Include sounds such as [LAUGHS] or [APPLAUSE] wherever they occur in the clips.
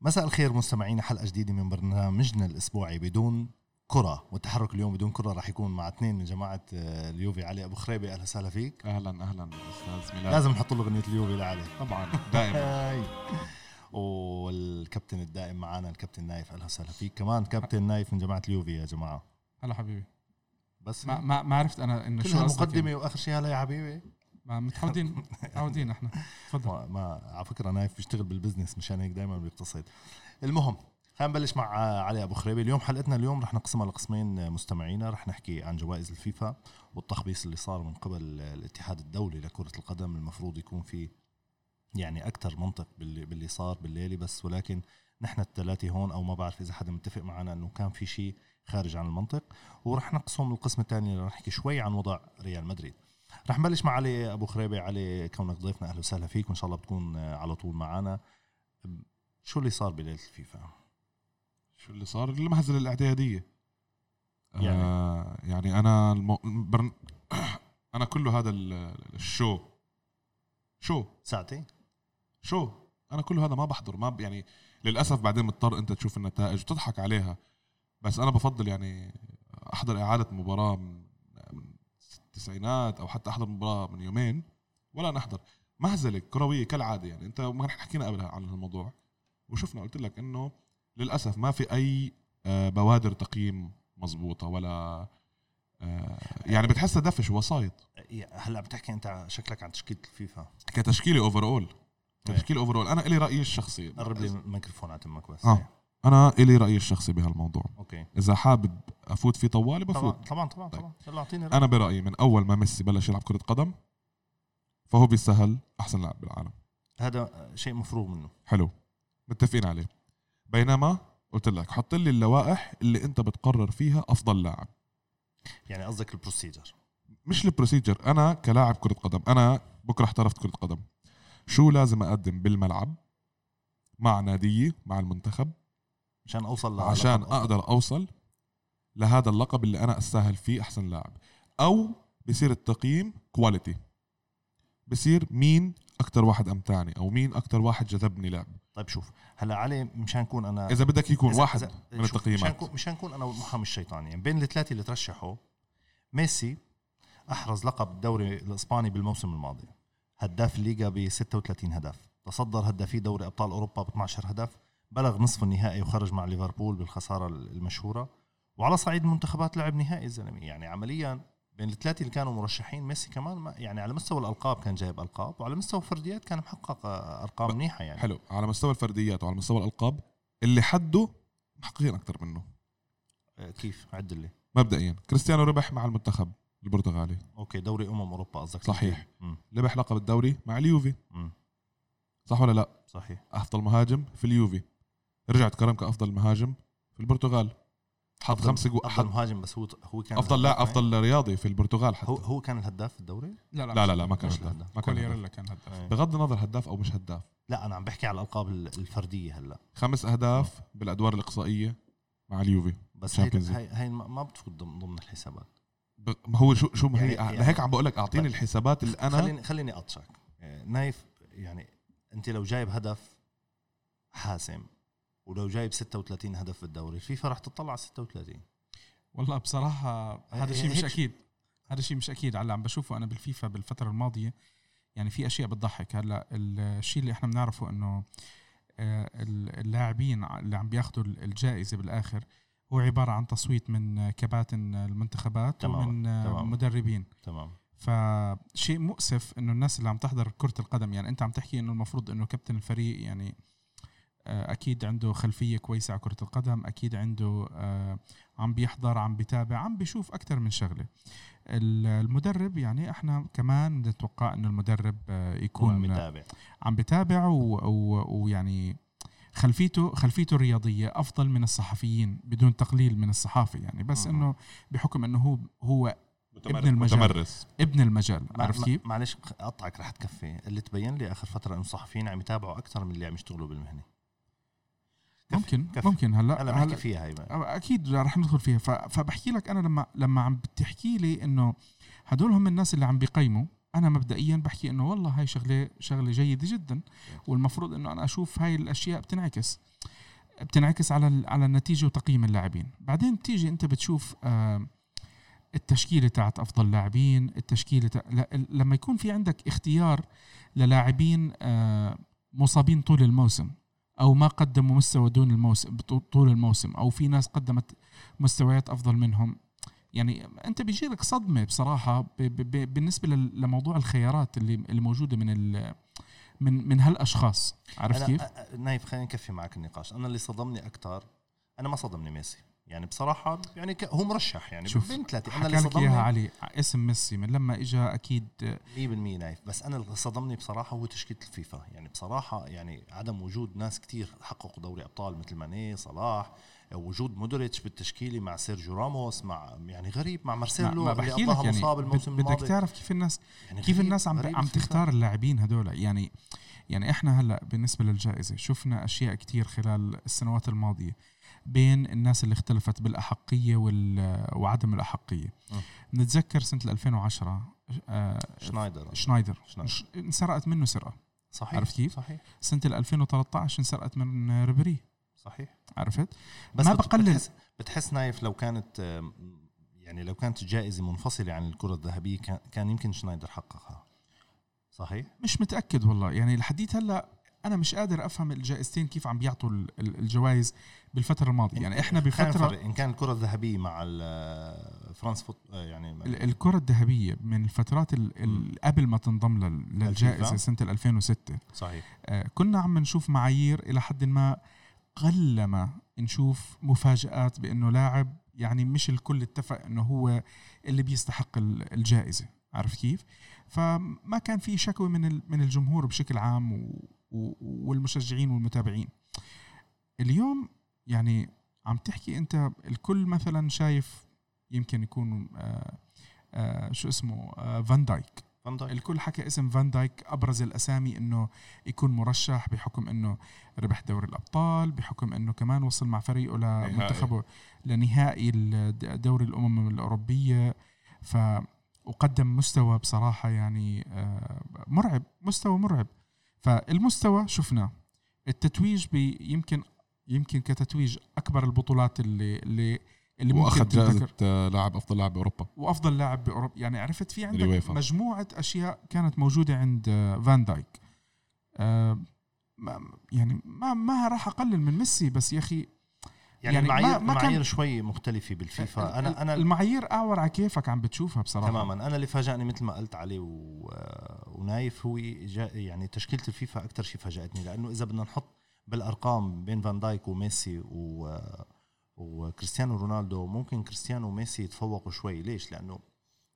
مساء الخير مستمعينا حلقة جديدة من برنامجنا الأسبوعي بدون كرة والتحرك اليوم بدون كرة راح يكون مع اثنين من جماعة آه، اليوفي علي أبو خريبة أهلا وسهلا فيك. أهلا أهلا أستاذ ميلاد. لازم نحط له أغنية اليوفي لعلي. طبعا دائما. [LAUGHS] والكابتن الدائم معنا الكابتن نايف أهلا وسهلا فيك. كمان كابتن نايف من جماعة اليوفي يا جماعة. هلا حبيبي. بس ما ما, ما عرفت أنا إنه شو قصدك يعني. وآخر شيء هلا يا حبيبي. ما متعودين متعودين إحنا. تفضل. ما, على فكرة نايف بيشتغل بال business مشان هيك دائما بيقتصد المهم خلينا نبلش مع علي أبو خريبي. اليوم حلقتنا اليوم رح نقسمها لقسمين مستمعينا. رح نحكي عن جوائز الفيفا والتخبيص اللي صار من قبل الاتحاد الدولي لكرة القدم. المفروض يكون في يعني أكثر منطق باللي, باللي صار بالليلة بس ولكن نحن الثلاثة هون أو ما بعرف إذا حدا متفق معنا إنه كان في شيء خارج عن المنطق. ورح نقسم القسم الثاني رح نحكي شوي عن وضع ريال مدريد. رح نبلش مع علي أبو خريبة. علي كونك ضيفنا أهلا وسهلا فيك وإن شاء الله بتكون على طول معنا. شو اللي صار بليلة الفيفا؟ شو اللي صار؟ المهزله الإعتيادية. يعني؟ آه يعني؟ أنا المو... برن... [CLEARS THROAT] أنا كله هذا ال- ال show. show؟ ساعتين show؟ أنا كله هذا ما بحضر. ما ب... يعني للأسف بعدين مضطر أنت تشوف النتائج وتضحك عليها. بس أنا بفضل يعني أحضر إعادة مباراة التسعينات أو حتى أحضر مباراة من يومين ولا نحضر. مهزله كروية كالعادة يعني أنت ما حكينا قبل عن الموضوع وشفنا قلت لك إنه للأسف ما في أي آه، بوادر تقييم مزبوطه ولا آه، يعني بتحسها دفش وسايط. هلأ بتحكي أنت شكلك عن تشكيلة الفيفا. كتشكيلة overall كتشكيله overall أنا إلي رأيي الشخصي. قرب لي الميكروفون على تمك بس. آه. أنا إلي رأيي الشخصي بهالموضوع. أوكي. إذا حابب أفوت في طوالي بفوت. طبعا طبعا طيب. طبعا. يلا أعطيني أنا برأيي من أول ما ميسي بلش يلعب كرة قدم فهو بيستاهل أحسن لاعب بالعالم. هذا شيء مفروغ منه. حلو. متفقين عليه. بينما قلت لك حط لي اللوائح اللي أنت بتقرر فيها أفضل لاعب. يعني قصدك البروسيجر. مش البروسيجر. أنا كلاعب كرة قدم أنا بكرة احترفت كرة قدم. شو لازم أقدم بالملعب؟ مع ناديي مع المنتخب؟ عشان أوصل ل- عشان أقدر أوصل لهذا اللقب اللي أنا أستاهل فيه أحسن لاعب. أو بصير التقييم كواليتي بصير مين أكتر واحد أمتعني أو مين أكتر واحد جذبني لعب طيب شوف هلا علي مشان نكون أنا إذا بدك يكون إذا- واحد إذا- من شوف، مشان التقييمات نكون مشان نكون أنا محامي الشيطان يعني بين الثلاثة اللي ترشحوا ميسي أحرز لقب الدوري الإسباني بالموسم الماضي. هداف الليغا ب 36 هدف. تصدر هدافي دوري أبطال أوروبا ب 12 هدف. بلغ نصف النهائي وخرج مع ليفربول بالخسارة المشهورة. وعلى صعيد المنتخبات لعب نهائي الزلمة. يعني عمليا بين الثلاثة اللي كانوا مرشحين ميسي كمان ما يعني على مستوى الألقاب كان جايب ألقاب وعلى مستوى الفرديات كان محقق آه، أرقام منيحة يعني. حلو. على مستوى الفرديات وعلى مستوى الألقاب اللي حده محققين أكثر منه. آه، كيف؟ عد لي. مبدئيا كريستيانو ربح مع المنتخب البرتغالي. أوكي دوري أمم أوروبا قصدك. صحيح. ربح لقب الدوري مع اليوفي. صح ولا لا؟ صحيح. أفضل مهاجم في اليوفي. رجع تكرم كافضل مهاجم في البرتغال حط خمسة جو... أفضل مهاجم بس هو هو كان أفضل الهداف أفضل رياضي في البرتغال حتى هو هو كان الهداف في الدوري لا لا لا لا لا ما كان الهداف. ما كان. كوالياريلا كان هداف إيه. بغض النظر هداف أو مش هداف لا أنا عم بحكي على الألقاب ال- الفردية هلا خمس أهداف بالأدوار الإقصائية مع اليوفي بس هي. هي, هي ما ما بتفوت ضمن ضمن الحسابات. ما هو شو شو ما هي يعني- يعني هيك عم بقول لك أعطيني طيب. الحسابات اللي أنا خليني خليني اقطشك آه، نايف يعني أنت لو جايب هدف حاسم ولو جايب 36 هدف بالدوري الفيفا رح تطلع على 36 والله بصراحة هذا شيء مش أكيد هذا شيء مش أكيد. على عم بشوفه أنا بالفيفا بالفترة الماضية يعني في أشياء بتضحك. هلأ الشيء اللي إحنا بنعرفه إنه آه، اللاعبين اللي عم بياخذوا الجائزة بالآخر هو عبارة عن تصويت من كباتن المنتخبات تمام، ومن تمام. مدربين. تمام. فشيء مؤسف إنه الناس اللي عم تحضر كرة القدم يعني أنت عم تحكي إنه المفروض إنه كابتن الفريق يعني أكيد عنده خلفية كويسة على كرة القدم أكيد عنده آه، عم بيحضر عم بيتابع عم بيشوف أكثر من شغلة. ال- المدرب يعني إحنا كمان نتوقع إنه المدرب آه، يكون متابع عم و- ويعني خلفيته خلفيته الرياضية أفضل من الصحفيين بدون تقليل من الصحافة يعني. بس. إنه بحكم إنه هو هو متمرس, ابن المجال. متمرس. ابن المجال. عرفت كيف؟ معلش أقطعك رح تكفي. اللي تبين لي آخر فترة إنه الصحفيين عم يتابعوا أكثر من اللي عم يشتغلوا بالمهنة. ممكن كفي. ممكن. هلا هلا بحكي فيها هي. أكيد رح ندخل فيها. فبحكي لك أنا لما لما عم بتحكي لي إنه هدول هم الناس اللي عم بيقيموا أنا مبدئيا بحكي إنه والله هاي شغله شغلة جيدة جدا والمفروض إنه أنا أشوف هاي الأشياء بتنعكس. بتنعكس على على النتيجة وتقييم اللاعبين. بعدين بتيجي أنت بتشوف آه، التشكيلة تاعت أفضل لاعبين التشكيلة تاع... ل- لما يكون في عندك اختيار للاعبين آه، مصابين طول الموسم. أو ما قدموا مستوى دون الموسم طول الموسم أو في ناس قدمت مستويات أفضل منهم. يعني أنت بيجي لك صدمة بصراحة بالنسبة لموضوع الخيارات اللي اللي موجودة من من من هالأشخاص. أنا كيف؟ نايف خلينا نكفي معك النقاش. أنا اللي صدمني أكثر أنا ما صدمني ميسي. يعني بصراحة يعني هو مرشح يعني شوف، بين ثلاثة أنا حكى اللي صدمني. علي اسم ميسي من لما اجى أكيد 100% نايف. بس أنا اللي صدمني بصراحة هو تشكيلة الفيفا. يعني بصراحة يعني عدم وجود ناس كتير حققوا دوري أبطال مثل ماني صلاح وجود مودريتش بالتشكيلة مع سيرجيو راموس مع يعني غريب مع ما, مارسيلو ما بحكي لك يعني مصاب الموسم بدك الماضي. تعرف كيف الناس يعني كيف الناس عم عم. تختار اللاعبين هدول. يعني يعني إحنا هلأ بالنسبة للجائزة شفنا أشياء كتير خلال السنوات الماضية. بين الناس اللي اختلفت بالأحقية وال وعدم الأحقية. مم. نتذكر سنة 2010 آه، شنايدر. شنايدر. شنايدر. انسرقت منه سرقة. صحيح عرفت كيف؟ صحيح. سنة 2013 انسرقت من ريبري صحيح. عرفت؟ بس ما بقلل. بتحس, بتحس نايف لو كانت يعني لو كانت الجائزه منفصلة عن الكرة الذهبية كان, كان يمكن شنايدر حققها. صحيح؟ مش متأكد والله. يعني لحديت هلأ أنا مش قادر أفهم الجائزتين كيف عم بيعطوا ال- ال- الجوائز بالفترة الماضية يعني إحنا بفترة. إن كان الكرة الذهبية مع فرانس فوتبول يعني ال- الكرة الذهبية من الفترات ال- ال- قبل ما تنضم لل- للجائزة للفيفا. سنة 2006 صحيح آه، كنا عم نشوف معايير إلى حد ما قلما نشوف مفاجآت بأنه لاعب يعني مش الكل اتفق أنه هو اللي بيستحق ال- الجائزة عارف كيف؟ فما كان في شكوى من من الجمهور بشكل عام والمشجعين والمتابعين. اليوم يعني عم تحكي أنت الكل مثلا شايف يمكن يكون آه آه شو اسمه فان دايك فان دايك. الكل حكى اسم فان دايك أبرز الأسامي إنه يكون مرشح بحكم إنه ربح دوري الأبطال بحكم إنه كمان وصل مع فريقه لمنتخبه لنهائي دوري الأمم الأوروبية. ف وقدم مستوى بصراحة يعني آه، مرعب مستوى مرعب. فالمستوى شفناه. التتويج يمكن يمكن كتتويج أكبر البطولات اللي اللي اللي ممكن وأخذ جائزة آه، لاعب أفضل لاعب بأوروبا. وأفضل لاعب بأوروبا. يعني عرفت في عندك اليويفا. مجموعة أشياء كانت موجودة عند آه، فان دايك. آه، ما يعني ما ما راح أقلل من ميسي بس يا أخي يعني, يعني ما- المعايير ما كان- المعايير شوي مختلفة بالفيفا أنا أنا المعايير اعور على كيفك عم بتشوفها بصراحة تماما أنا اللي فاجأني مثل ما قلت علي و... ونايف هو. يعني تشكيلة الفيفا أكثر شيء فاجأتني لأنه إذا بدنا نحط بالأرقام بين فان دايك وميسي و... وكريستيانو رونالدو ممكن كريستيانو وميسي يتفوقوا شوي ليش لأنه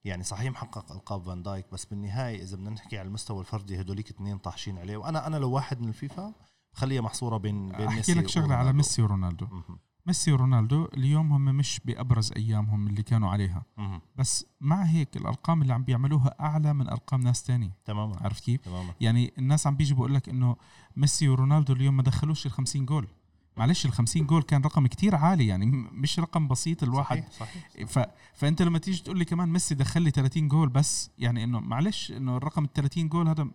يعني صحيح محقق ألقاب فان دايك بس بالنهاية إذا بدنا نحكي على المستوى الفردي هدوليك اثنين طاحشين عليه وأنا أنا لو واحد من الفيفا بخليها محصورة بين بين أحكي ميسي لك شغلة على. ميسي ورونالدو. ميسي ورونالدو اليوم هم مش بأبرز أيامهم اللي كانوا عليها. مهم. بس مع هيك الأرقام اللي عم بيعملوها أعلى من أرقام ناس تاني تماما. عارف كيف؟ تماما. يعني الناس عم بيجي بقول لك إنه ميسي ورونالدو اليوم ما دخلوش ال 50 جول. معلش ال 50 جول كان رقم كتير عالي يعني مش رقم بسيط الواحد. صحيح صحيح. ف... فأنت لما تيجي تقول لي كمان ميسي دخل لي 30 جول بس يعني إنه معلش إنه الرقم ال 30 جول هذا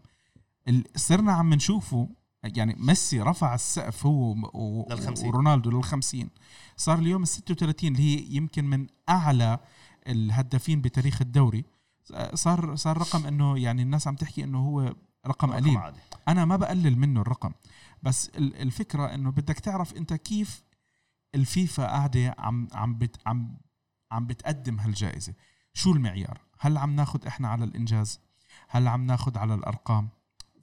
ال- صرنا عم نشوفه يعني ميسي رفع السقف هو و... لل50. ورونالدو لل 50 صار اليوم ال 36 اللي هي يمكن من أعلى الهدافين بتاريخ الدوري. صار صار رقم إنه يعني الناس عم تحكي إنه هو رقم قليل. أنا ما بقلل منه الرقم. بس ال- الفكرة إنه بدك تعرف أنت كيف الفيفا قاعدة عم عم بت عم عم بتقدم هالجائزة. شو المعيار؟ هل عم ناخد إحنا على الإنجاز؟ هل عم ناخد على الأرقام؟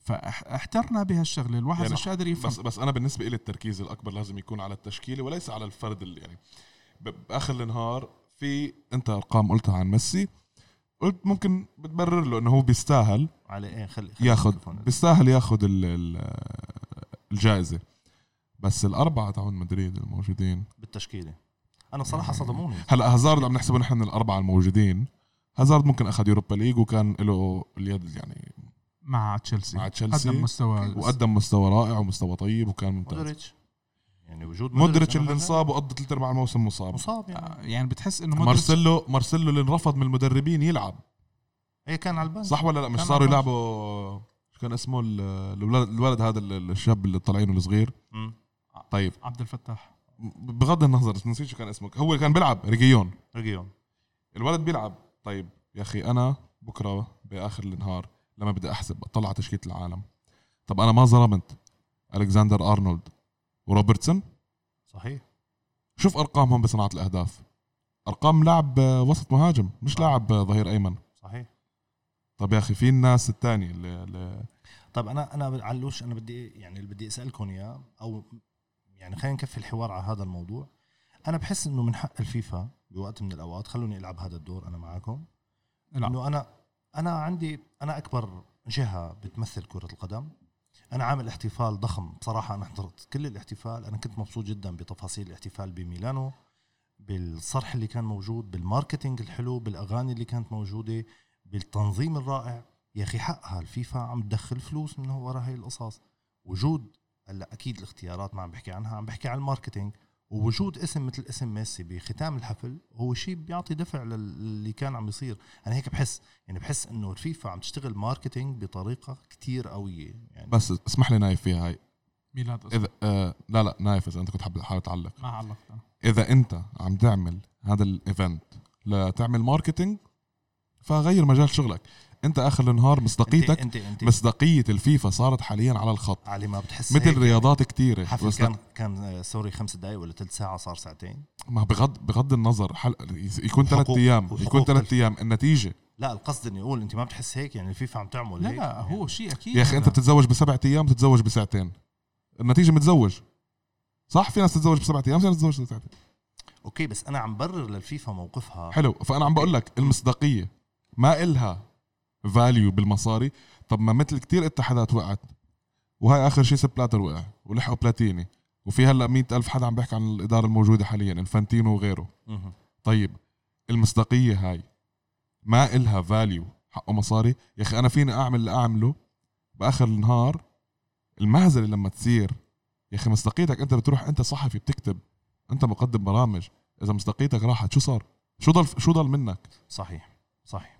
فاحترنا بهالشغله الواحد يعني مش قادر يفهم. بس بس أنا بالنسبة لي التركيز الأكبر لازم يكون على التشكيلة وليس على الفرد اللي يعني. بآخر النهار في أنت أرقام قلتها عن ميسي قلت ممكن بتبرر له إنه هو بيستاهل على إيه؟ خلي خلي ياخذ. بيستاهل ياخذ ال- ال- الجائزة. بس الأربعة تاعون مدريد الموجودين. بالتشكيلة. أنا بصراحه صدموني. هلأ هازارد عم نحسبه نحن الأربعة الموجودين. هازارد ممكن أخذ يوروبا ليج وكان له اليد يعني مع تشيلسي. مع تشيلسي. قدم مستوى. وقدم مستوى رائع ومستوى طيب وكان ممتاز. مودريتش. يعني وجود مودريتش اللي انصاب وقضى ثلاث ارباع الموسم مصاب. مصاب يعني. آه، يعني بتحس إنه مارسيلو مارسيلو اللي انرفض من المدربين يلعب. هي كان على ال bench. صح ولا لا؟ مش صاروا يلعبوا شو كان اسمه؟ ال- الولد, الولد هذا ال- الشاب اللي طالعينه الصغير. مم. طيب. عبد الفتاح. بغض النظر نسيت شو كان اسمه. هو كان بيلعب ريغيلون. ريغيلون. الولد بيلعب. طيب يا أخي أنا بكرة بآخر النهار لما بدي أحسب اطلع على تشكيلة العالم. طب أنا ما ظلمت ألكسندر أرنولد وروبرتسون؟ صحيح. شوف أرقامهم بصناعة الأهداف. أرقام لاعب آه، وسط مهاجم مش لاعب آه، ظهير أيمن. صحيح. طب يا أخي في الناس الثانية اللي, اللي طيب أنا أنا علوش أنا بدي يعني اللي بدي أسألكم إياه أو يعني خلينا نكفي الحوار على هذا الموضوع. أنا بحس إنه من حق الفيفا بوقت من الأوقات خلوني ألعب هذا الدور أنا معاكم إنه أنا أنا عندي أنا أكبر جهة بتمثل كرة القدم. أنا عامل احتفال ضخم بصراحة أنا حضرت كل الاحتفال. أنا كنت مبسوط جدا بتفاصيل الاحتفال بميلانو بالصرح اللي كان موجود بال marketing الحلو بالأغاني اللي كانت موجودة بالتنظيم الرائع. يا أخي حقها الفيفا عم تدخل فلوس من وراء هاي القصص. وجود هلأ أكيد الاختيارات ما عم بحكي عنها عم بحكي عن ال marketing. ووجود اسم مثل اسم ميسي بختام الحفل هو شيء بيعطي دفع للي كان عم يصير. أنا هيك بحس يعني بحس إنه الفيفا عم تشتغل marketing بطريقة كتير قوية يعني. بس اسمح لي نايف فيها هاي. ميلاد إذا آه لا لا نايف إذا أنت كنت حابب حابب تعلق ما علقت أنا. إذا أنت عم تعمل هذا ال event لتعمل marketing فغير مجال شغلك. انت اخر النهار مصداقيتك انت انت, انت مصداقية الفيفا صارت حاليا على الخط. علي ما بتحس مثل رياضات كتيرة. حفل كان كان آه، sorry خمس دقائق ولا ثلث ساعة صار ساعتين؟ ما بغض بغض النظر حل... يكون ثلاث أيام يكون ثلاث أيام. النتيجة؟ لا القصد إني أقول أنت ما بتحس هيك؟ يعني الفيفا عم تعمل لا هيك؟ لا هو يعني شيء أكيد. يا أخي أنت. بتتزوج بسبعة أيام بتتزوج بساعتين. النتيجة متزوج. صح في ناس تتزوج بسبعة أيام في ناس تتزوج بساعتين. okay بس أنا عم برر للفيفا موقفها. حلو فأنا عم بقول لك المصداقية ما إلها value بالمصاري. طب ما مثل كتير اتحادات وقعت وهاي آخر شيء سيب بلاتر وقع ولحقوا بلاتيني. وفي هلأ مئة ألف حدا عم بيحكي عن الإدارة الموجودة حاليا إنفانتينو وغيره. طيب المصداقية هاي ما إلها value حقه مصاري. يا أخي أنا فيني أعمل اللي أعمله؟ بآخر النهار المهزلة لما تصير يا أخي مصداقيتك أنت بتروح أنت صحفي بتكتب أنت مقدم برامج إذا مصداقيتك راحت شو صار؟ شو ضل شو ضل منك؟ صحيح صحيح.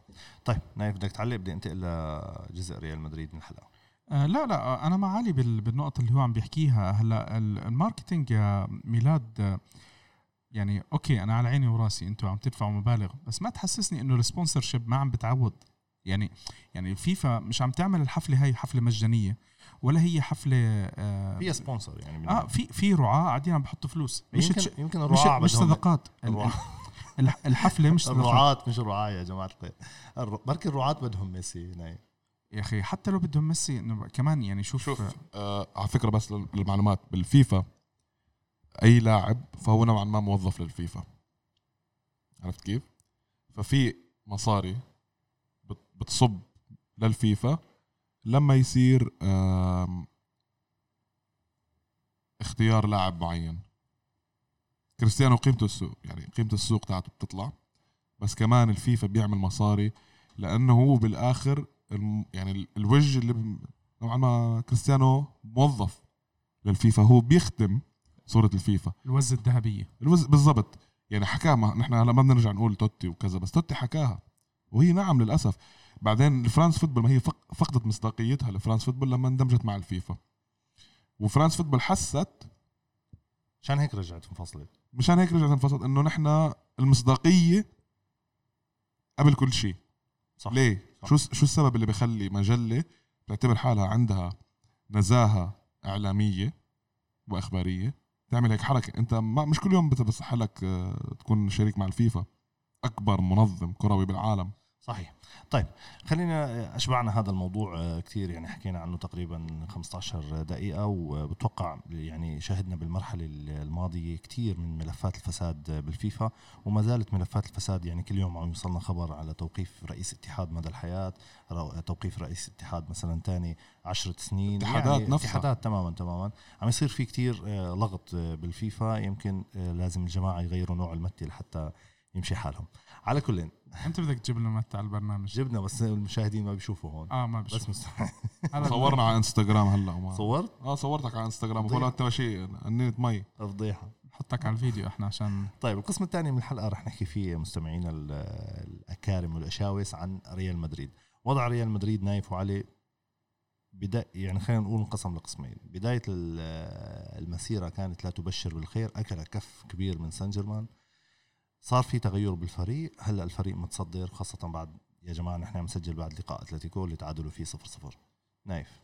طيب نايف بدك تعلق بدي انتقل لجزء ريال مدريد من الحلقة. آه لا لا أنا مع علي بال- بالنقطة اللي هو عم بيحكيها. هلأ ال- ال marketing يا ميلاد يعني okay أنا على عيني وراسي أنتم عم تدفعوا مبالغ بس ما تحسسني إنه ال sponsorship ما عم بتعوض. يعني يعني الفيفا مش عم تعمل الحفلة هاي حفلة مجانية ولا هي حفلة آه, هي sponsor يعني آه في في رعاة قاعدين عم بحطوا فلوس. مش يمكن يمكن مش, الرعاة مش بدهم- صدقات. ال- الرعاة ال- الحفلة مش الرعاة مش الرعاة يا جماعة الخير. الر- بركي الرعاة بدهم ميسي نايف يا أخي حتى لو بدهم ميسي إنه كمان يعني شوف, شوف آه على فكرة بس لل- للمعلومات بالفيفا أي لاعب فهو نوعا ما موظف للفيفا. عرفت كيف؟ ففي مصاري بت- بتصب للفيفا لما يصير اختيار لاعب معين. كريستيانو قيمته السوق يعني قيمة السوق تاعته بتطلع بس كمان الفيفا بيعمل مصاري لأنه هو بالآخر الم- يعني ال- الوجه اللي نوعا ما كريستيانو موظف للفيفا هو بيخدم صورة الفيفا. الوزة الذهبية. الوز- بالضبط. يعني حكاها نحن هلا ما بدنا نرجع نقول توتي وكذا بس توتي حكاها وهي نعم للأسف. بعدين الفرانس فوتبول ما هي فق- فقدت مصداقيتها الفرانس فوتبول لما اندمجت مع الفيفا. وفرانس فوتبول حست عشان هيك رجعت انفصلت مشان هيك رجعت انفصلت انه نحن المصداقية قبل كل شيء. صح. ليه؟ صح. شو شو السبب اللي بخلي مجلة تعتبر حالها عندها نزاهة إعلامية وإخبارية؟ تعمل هيك حركة. انت ما مش كل يوم بت- بصح لك آه، تكون شريك مع الفيفا. أكبر منظم كروي بالعالم. صحيح. طيب خلينا أشبعنا هذا الموضوع آه، كثير. يعني حكينا عنه تقريبا 15 دقيقة وبتوقع يعني شهدنا بالمرحلة الماضية كثير من ملفات الفساد بالفيفا وما زالت ملفات الفساد يعني كل يوم عم يوصلنا خبر على توقيف رئيس اتحاد مدى الحياة رو- توقيف رئيس اتحاد مثلا تاني عشرة سنين. اتحادات يعني نفسها. اتحادات تماما تماما. عم يصير في كتير آه، لغط آه، بالفيفا. يمكن آه، لازم الجماعة يغيروا نوع المتي لحتى يمشي حالهم. على كل أنت بدك تجيب لنا متى على البرنامج؟ جبنا بس المشاهدين ما بيشوفوا هون. آه ما بس بشوف مستحيل [LAUGHS] صورنا على إنستغرام هلا وما صورت؟ آه صورتك على إنستغرام. فضيحة. ولا أنت شيء قنينة مي. فضيحة. نحطك على الفيديو إحنا عشان طيب القسم الثاني من الحلقة رح نحكي فيه مستمعينا ال- الأكارم والاشاوس عن ريال مدريد. وضع ريال مدريد نايف وعلي بداية يعني خلينا نقول انقسم لقسمين. بداية ال- المسيرة كانت لا تبشر بالخير أكل كف كبير من سان جيرمان. صار في تغير بالفريق. هلأ الفريق متصدر خاصة بعد يا جماعة نحن عم نسجل بعد لقاء أتلتيكو اللي تعادلوا فيه صفر صفر. نايف.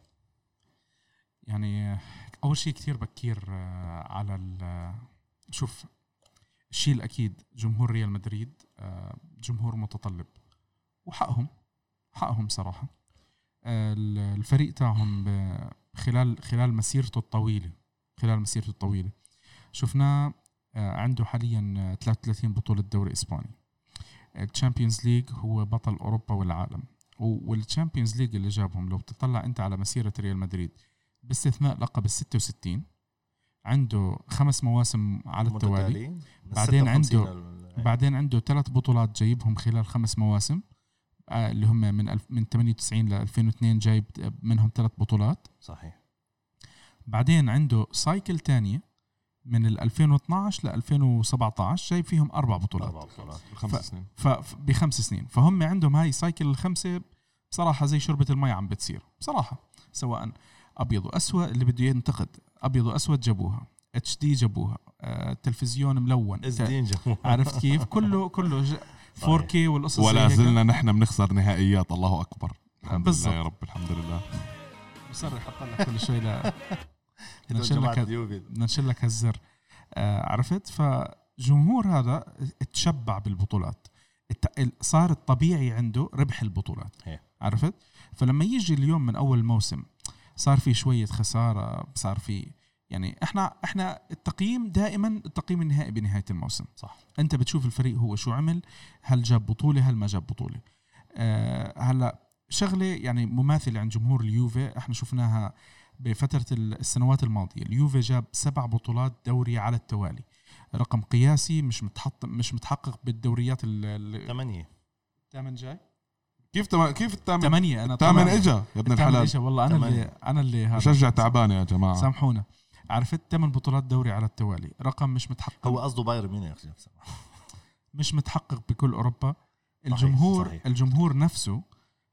يعني أول شيء كثير بكير آه، على ال- شوف الشيء الأكيد جمهور ريال مدريد آه، جمهور متطلب وحقهم حقهم صراحة. آه، ال- الفريق تاعهم خلال خلال مسيرته الطويلة خلال مسيرته الطويلة. شفناه آه، عنده حاليا آه، 33 بطولة دوري اسباني ال Champions League هو بطل أوروبا والعالم. وال Champions League اللي جابهم لو بتطلع أنت على مسيرة ريال مدريد باستثناء لقب ال 66 عنده خمس مواسم على التوالي. بعدين 56 عنده- بعدين عنده ثلاث بطولات جايبهم خلال خمس مواسم آه، اللي هم من ألف- من 98 ل 2002 جايب منهم ثلاث بطولات. صحيح. بعدين عنده cycle تانية من ال 2012 ل 2017 جايب فيهم أربع بطولات. أربع بطولات خمس ف- سنين. ف- ف- بخمس سنين. فهم عندهم هاي cycle الخمسة بصراحة زي شربة المي عم بتصير بصراحة. سواء أبيض وأسود اللي بده ينتقد أبيض وأسود جابوها HD جابوها آه، تلفزيون ملون. SD. [LAUGHS] عرفت كيف؟ كله كله ج- 4K والقصص ولا. زلنا نحن بنخسر نهائيات الله أكبر. الحمد بالضبط. لله يا رب الحمد لله. بصر يحط لك كل شوي لا. [LAUGHS] جماعة لك لك هالزر. آه عرفت؟ فجمهور هذا تشبع بالبطولات. صار الطبيعي عنده ربح البطولات. إيه. عرفت؟ فلما يجي اليوم من أول موسم صار في شوية خسارة صار في يعني إحنا إحنا التقييم دائما التقييم النهائي بنهاية الموسم. صح. أنت بتشوف الفريق هو شو عمل؟ هل جاب بطولة؟ هل ما جاب بطولة؟ آه هلأ شغلة يعني مماثلة عند جمهور اليوفي. إحنا شفناها بفترة السنوات الماضية. اليوفي جاب سبع بطولات دوري على التوالي. رقم قياسي مش متحط مش متحقق بالدوريات ال- ثمانية. الثامن جاي؟ كيف تم... كيف الثامن؟ ثمانية أنا الثامن اجى يا ابن الحلال. اجى والله أنا. اللي أنا اللي هذا. مشجع تعبان يا جماعة. سامحونا. عرفت؟ ثمان بطولات دوري على التوالي. رقم مش متحقق. هو قصده بايرن ميونخ. مش متحقق بكل أوروبا. الجمهور صحيح. الجمهور نفسه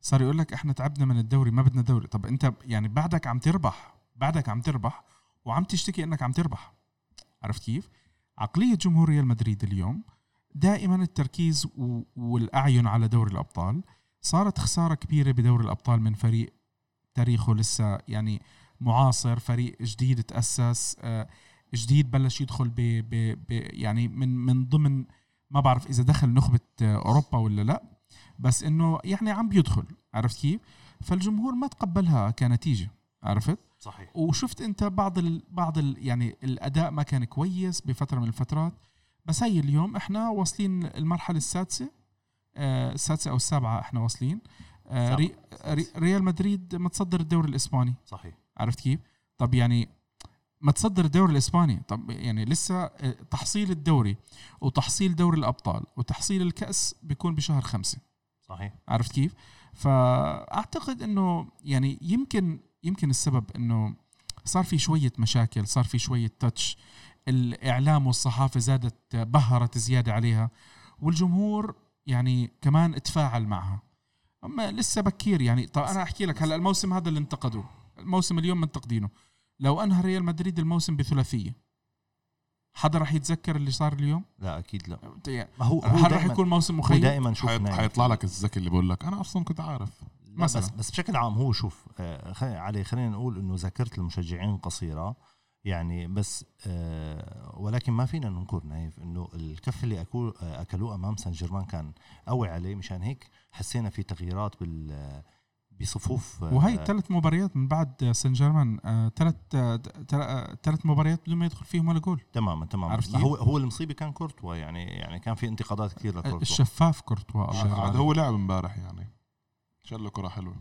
صار يقول لك إحنا تعبنا من الدوري ما بدنا دوري. طب أنت يعني بعدك عم تربح بعدك عم تربح وعم تشتكي إنك عم تربح. عرفت كيف؟ عقلية جمهور ريال مدريد اليوم دائما التركيز والأعين على دوري الأبطال. صارت خسارة كبيرة بدوري الأبطال من فريق تاريخه لسه يعني معاصر فريق جديد تأسس آه، جديد بلش يدخل ب يعني من من ضمن ما بعرف إذا دخل نخبة آه، أوروبا ولا لا. بس إنه يعني عم بيدخل عرفت كيف؟ فالجمهور ما تقبلها كنتيجة عرفت؟ صحيح. وشفت أنت بعض ال بعض ال يعني الأداء ما كان كويس بفترة من الفترات. بس هي اليوم إحنا واصلين المرحلة السادسة آه السادسة أو السابعة إحنا واصلين. آه ري ري ريال مدريد متصدر الدوري الإسباني. صحيح. عرفت كيف؟ طب يعني ما تصدر الدوري الإسباني. طب يعني لسه آه، تحصيل الدوري وتحصيل دوري الأبطال وتحصيل الكأس بيكون بشهر خمسة. صحيح. عرفت كيف؟ فأعتقد إنه يعني يمكن يمكن السبب إنه صار في شوية مشاكل صار في شوية تاتش الإعلام والصحافة زادت بهرت زيادة عليها والجمهور يعني كمان تفاعل معها. أما لسه بكير يعني. طب أنا أحكي لك هلأ الموسم هذا اللي انتقدوه الموسم اليوم منتقدينه لو أنهى ريال مدريد الموسم بثلاثية. حدا راح يتذكر اللي صار اليوم؟ لا أكيد لا. يعني ما هو هل راح دائما يكون موسم مخيب دائما شوف. حيطلع لك الذكي اللي بقول لك أنا أصلا كنت عارف. لا بس مثلاً. بس بشكل عام هو شوف آه، علي خلينا نقول إنه ذاكرة المشجعين قصيرة. يعني بس آه، ولكن ما فينا ننكر نايف إنه الكف اللي آه، أكلوه أمام سان جيرمان كان قوي عليه. مشان هيك حسينا في تغييرات بال بصفوف آه، وهي ثلاث مباريات من بعد سان جيرمان ثلاث ثلاث مباريات بدون ما يدخل فيهم ولا جول. تماما تماما؟ هو هو المصيبة كان كورتوا يعني يعني كان في انتقادات كثير لكورتوا. الشفاف كورتوا عاد. هو لعب امبارح يعني. شال له كرة حلوة.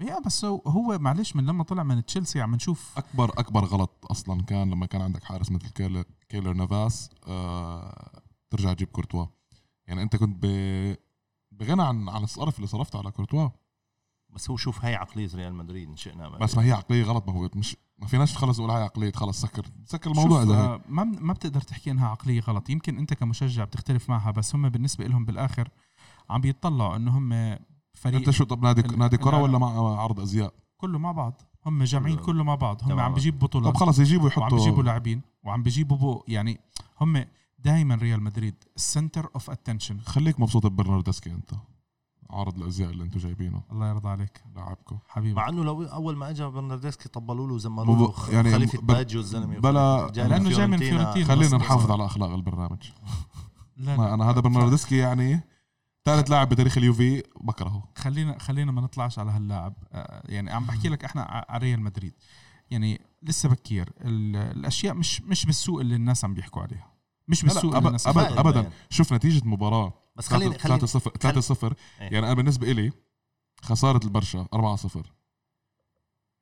يا بس هو, معلش من لما طلع من تشيلسي عم نشوف. أكبر أكبر غلط أصلا كان لما كان عندك حارس مثل كيلر, كيلر نافاس آه ترجع تجيب كورتوا. يعني أنت كنت. بغنى عن عن الصرف اللي صرفته على كورتوا. بس هو شوف هاي عقلية ريال مدريد إن شئنا ما بس ما هي عقلية غلط ما هو مش ما فيناش خلص تقول هاي عقلية خلص سكر. سكر الموضوع هيك. آه، ما ما بتقدر تحكي إنها عقلية غلط. يمكن أنت كمشجع بتختلف معها بس هم بالنسبة لهم بالآخر عم بيطلعوا إنه هم فريق أنت شو طب نادي نادي كرة لا، لا. ولا مع عرض أزياء؟ كله مع بعض. هم جامعين كله. مع بعض. هم. عم بيجيب بطولات. طب خلص يجيبوا وعم بيجيبوا يحطوا لاعبين. وعم بيجيبوا بو يعني هم دائما ريال مدريد ال center of attention خليك مبسوط ببرناردسكي أنت. عارض الأزياء اللي أنتم جايبينه. الله يرضى عليك. لاعبكم حبيبي. مع إنه لو أول ما اجى برناردسكي طبلوا له زمروا مو له ب- يعني خليفة ب- باجيو الزلمه بلا- لأنه جاي من فيورنتينا. خلينا نحافظ على أخلاق البرنامج. [LAUGHS] لا لا. أنا هذا برناردسكي يعني ثالث لاعب بتاريخ اليوفي بكرهه. خلينا خلينا ما نطلعش على هاللاعب. آه، يعني عم بحكي لك إحنا ع- على ريال مدريد. يعني لسه بكير. ال- الأشياء مش مش بالسوق اللي الناس عم بيحكوا عليها. مش لا، بالسوق لا، اللي أبد- الناس ابدا فاهم ابدا. يعني. شوف نتيجة مباراة. بس خليني خليني 3 0 3 0 إيه. يعني أنا بالنسبة إلي خسارة البرشا 4 0